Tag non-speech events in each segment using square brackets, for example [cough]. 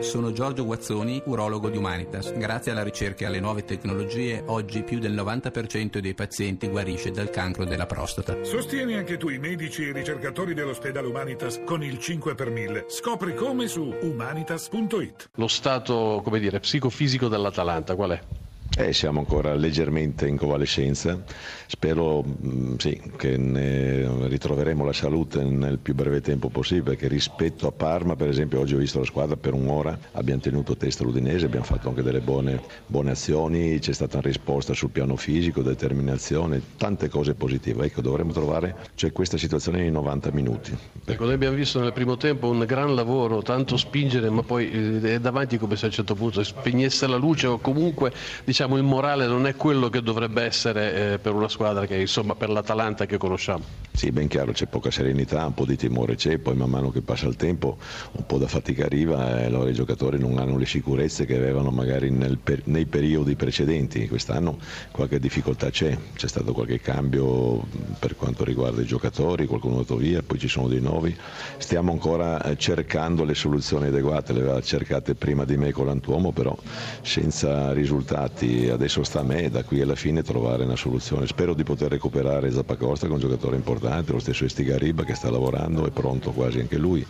Sono Giorgio Guazzoni, urologo di Humanitas. Grazie alla ricerca e alle nuove tecnologie, oggi più del 90% dei pazienti guarisce dal cancro della prostata. Sostieni anche tu i medici e i ricercatori dell'ospedale Humanitas con il 5 per 1000. Scopri come su humanitas.it. Lo stato, come dire, psicofisico dell'Atalanta qual è? Eh, siamo ancora leggermente in convalescenza, spero mh, sì, che ne ritroveremo la salute nel più breve tempo possibile, perché rispetto a Parma per esempio oggi ho visto la squadra per un'ora, abbiamo tenuto testa l'Udinese, abbiamo fatto anche delle buone, buone azioni, c'è stata una risposta sul piano fisico, determinazione, tante cose positive, ecco dovremmo trovare cioè, questa situazione nei 90 minuti. Ecco, noi abbiamo visto nel primo tempo un gran lavoro, tanto spingere, ma poi eh, davanti come se a un certo punto spegnesse la luce o comunque diciamo diciamo, il morale non è quello che dovrebbe essere eh, per una squadra che insomma per l'Atalanta che conosciamo. Sì, ben chiaro, c'è poca serenità, un po' di timore c'è, poi man mano che passa il tempo un po' da fatica arriva e allora i giocatori non hanno le sicurezze che avevano magari nel, nei periodi precedenti. Quest'anno qualche difficoltà c'è, c'è stato qualche cambio per quanto riguarda i giocatori, qualcuno è andato via, poi ci sono dei nuovi. Stiamo ancora eh, cercando le soluzioni adeguate, le aveva cercate prima di me con l'Antuomo, però senza risultati adesso sta a me da qui alla fine trovare una soluzione. Spero di poter recuperare Zappacosta è un giocatore importante, lo stesso Estigaribba che sta lavorando, è pronto quasi anche lui.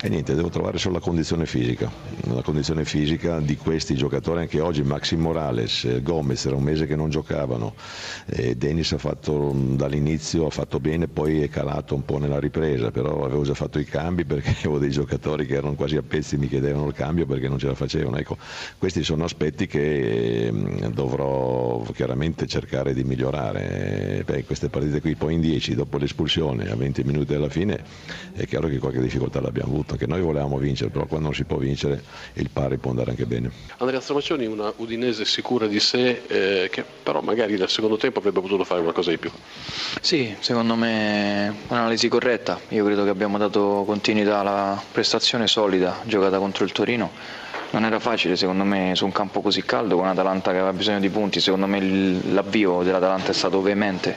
E niente, devo trovare solo la condizione fisica, la condizione fisica di questi giocatori, anche oggi Maxi Morales, Gomez era un mese che non giocavano, e Dennis ha fatto dall'inizio, ha fatto bene, poi è calato un po' nella ripresa, però avevo già fatto i cambi perché [laughs] avevo dei giocatori che erano quasi a pezzi, mi chiedevano il cambio perché non ce la facevano. Ecco, questi sono aspetti che dovrò chiaramente cercare di migliorare. Beh, queste partite qui poi in 10 dopo l'espulsione a 20 minuti alla fine è chiaro che qualche difficoltà l'abbiamo avuta, anche noi volevamo vincere, però quando non si può vincere il pari può andare anche bene. Andrea Stramaccioni, una Udinese sicura di sé eh, che però magari nel secondo tempo avrebbe potuto fare qualcosa di più. Sì, secondo me un'analisi corretta, io credo che abbiamo dato continuità alla prestazione solida giocata contro il Torino non era facile secondo me su un campo così caldo con Atalanta che aveva bisogno di punti, secondo me l'avvio dell'Atalanta è stato veemente,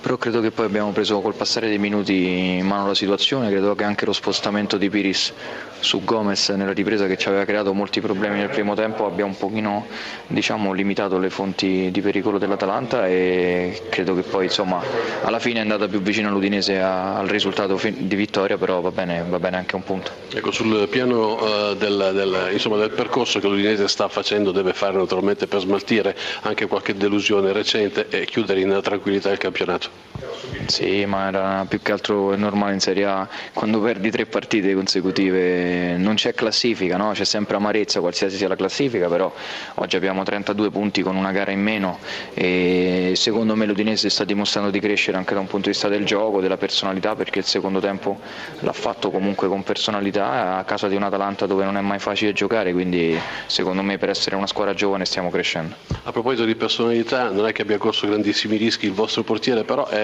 però credo che poi abbiamo preso col passare dei minuti in mano la situazione, credo che anche lo spostamento di Piris su Gomez nella ripresa che ci aveva creato molti problemi nel primo tempo abbia un pochino diciamo, limitato le fonti di pericolo dell'Atalanta e credo che poi insomma alla fine è andata più vicino l'Udinese al risultato di vittoria, però va bene, va bene anche un punto. Ecco, sul piano uh, del, del, insomma, del percorso che l'Udinese sta facendo deve fare naturalmente per smaltire anche qualche delusione recente e chiudere in tranquillità il campionato. Sì, ma era più che altro normale in Serie A, quando perdi tre partite consecutive non c'è classifica, no? c'è sempre amarezza qualsiasi sia la classifica, però oggi abbiamo 32 punti con una gara in meno e secondo me l'Udinese sta dimostrando di crescere anche da un punto di vista del gioco, della personalità, perché il secondo tempo l'ha fatto comunque con personalità a casa di un Atalanta dove non è mai facile giocare, quindi secondo me per essere una squadra giovane stiamo crescendo. A proposito di personalità, non è che abbia corso grandissimi rischi il vostro portiere, però è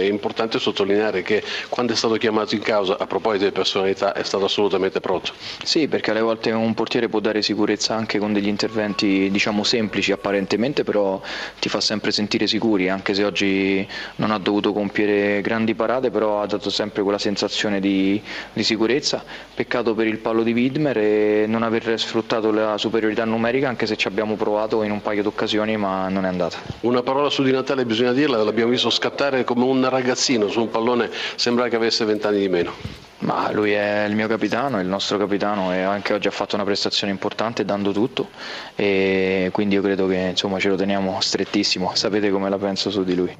è importante sottolineare che quando è stato chiamato in causa a proposito di personalità è stato assolutamente pronto. Sì, perché alle volte un portiere può dare sicurezza anche con degli interventi diciamo semplici apparentemente, però ti fa sempre sentire sicuri, anche se oggi non ha dovuto compiere grandi parate, però ha dato sempre quella sensazione di, di sicurezza. Peccato per il palo di Widmer e non aver sfruttato la superiorità numerica, anche se ci abbiamo provato in un paio di occasioni, ma non è andata. Una parola su Di Natale bisogna dirla, l'abbiamo visto scattare come un ragazzino su un pallone sembra che avesse vent'anni di meno. Ma lui è il mio capitano, è il nostro capitano e anche oggi ha fatto una prestazione importante dando tutto e quindi io credo che insomma, ce lo teniamo strettissimo, sapete come la penso su di lui.